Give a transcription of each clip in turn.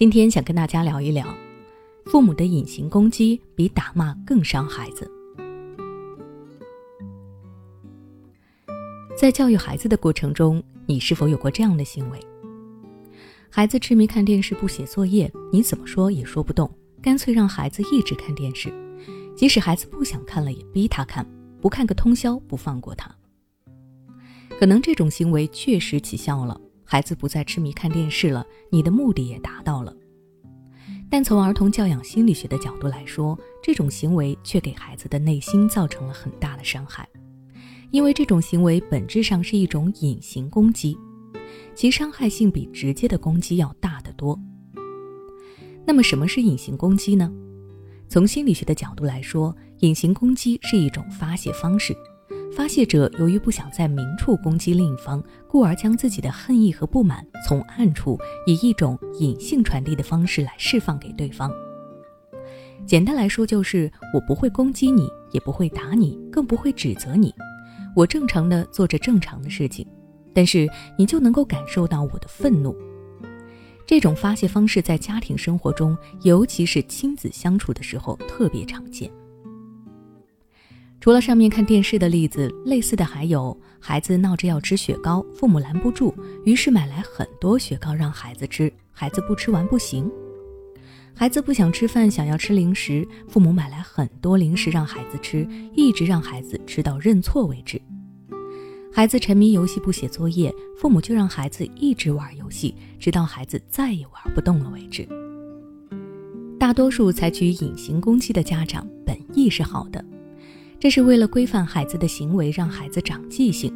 今天想跟大家聊一聊，父母的隐形攻击比打骂更伤孩子。在教育孩子的过程中，你是否有过这样的行为？孩子痴迷看电视不写作业，你怎么说也说不动，干脆让孩子一直看电视，即使孩子不想看了也逼他看，不看个通宵不放过他。可能这种行为确实起效了。孩子不再痴迷看电视了，你的目的也达到了。但从儿童教养心理学的角度来说，这种行为却给孩子的内心造成了很大的伤害，因为这种行为本质上是一种隐形攻击，其伤害性比直接的攻击要大得多。那么，什么是隐形攻击呢？从心理学的角度来说，隐形攻击是一种发泄方式。发泄者由于不想在明处攻击另一方，故而将自己的恨意和不满从暗处以一种隐性传递的方式来释放给对方。简单来说，就是我不会攻击你，也不会打你，更不会指责你，我正常的做着正常的事情，但是你就能够感受到我的愤怒。这种发泄方式在家庭生活中，尤其是亲子相处的时候特别常见。除了上面看电视的例子，类似的还有孩子闹着要吃雪糕，父母拦不住，于是买来很多雪糕让孩子吃，孩子不吃完不行；孩子不想吃饭，想要吃零食，父母买来很多零食让孩子吃，一直让孩子吃到认错为止；孩子沉迷游戏不写作业，父母就让孩子一直玩游戏，直到孩子再也玩不动了为止。大多数采取隐形攻击的家长本意是好的。这是为了规范孩子的行为，让孩子长记性。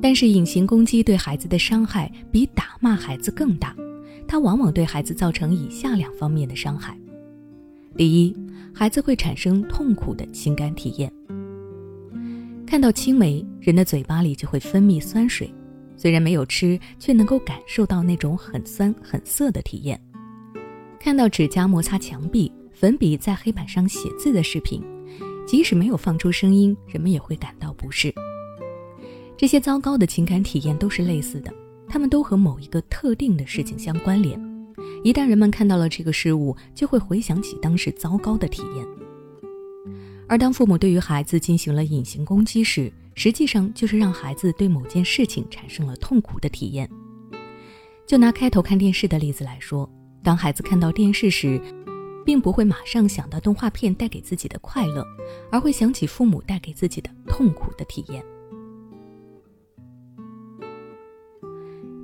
但是隐形攻击对孩子的伤害比打骂孩子更大，它往往对孩子造成以下两方面的伤害：第一，孩子会产生痛苦的情感体验。看到青梅，人的嘴巴里就会分泌酸水，虽然没有吃，却能够感受到那种很酸很涩的体验。看到指甲摩擦墙壁，粉笔在黑板上写字的视频。即使没有放出声音，人们也会感到不适。这些糟糕的情感体验都是类似的，他们都和某一个特定的事情相关联。一旦人们看到了这个事物，就会回想起当时糟糕的体验。而当父母对于孩子进行了隐形攻击时，实际上就是让孩子对某件事情产生了痛苦的体验。就拿开头看电视的例子来说，当孩子看到电视时，并不会马上想到动画片带给自己的快乐，而会想起父母带给自己的痛苦的体验。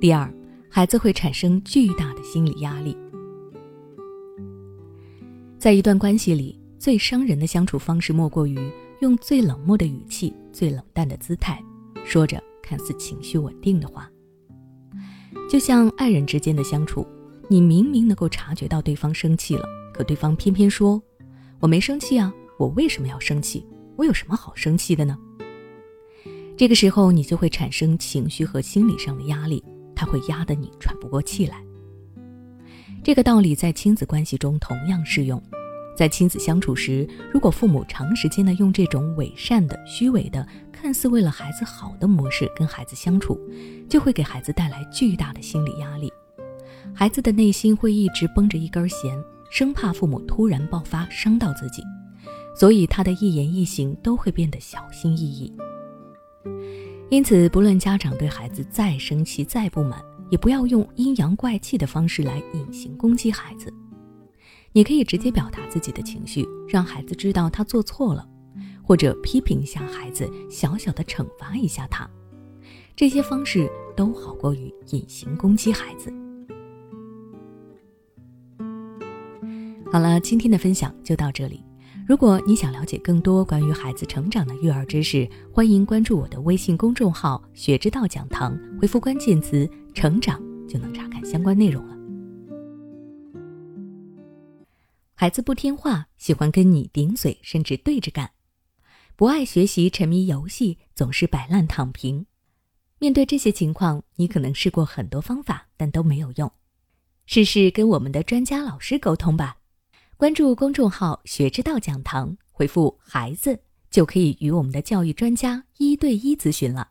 第二，孩子会产生巨大的心理压力。在一段关系里，最伤人的相处方式莫过于用最冷漠的语气、最冷淡的姿态，说着看似情绪稳定的话。就像爱人之间的相处，你明明能够察觉到对方生气了。可对方偏偏说：“我没生气啊，我为什么要生气？我有什么好生气的呢？”这个时候，你就会产生情绪和心理上的压力，它会压得你喘不过气来。这个道理在亲子关系中同样适用。在亲子相处时，如果父母长时间的用这种伪善的、虚伪的、看似为了孩子好的模式跟孩子相处，就会给孩子带来巨大的心理压力，孩子的内心会一直绷着一根弦。生怕父母突然爆发伤到自己，所以他的一言一行都会变得小心翼翼。因此，不论家长对孩子再生气、再不满，也不要用阴阳怪气的方式来隐形攻击孩子。你可以直接表达自己的情绪，让孩子知道他做错了，或者批评一下孩子，小小的惩罚一下他。这些方式都好过于隐形攻击孩子。好了，今天的分享就到这里。如果你想了解更多关于孩子成长的育儿知识，欢迎关注我的微信公众号“学之道讲堂”，回复关键词“成长”就能查看相关内容了。孩子不听话，喜欢跟你顶嘴，甚至对着干；不爱学习，沉迷游戏，总是摆烂躺平。面对这些情况，你可能试过很多方法，但都没有用。试试跟我们的专家老师沟通吧。关注公众号“学之道讲堂”，回复“孩子”就可以与我们的教育专家一对一咨询了。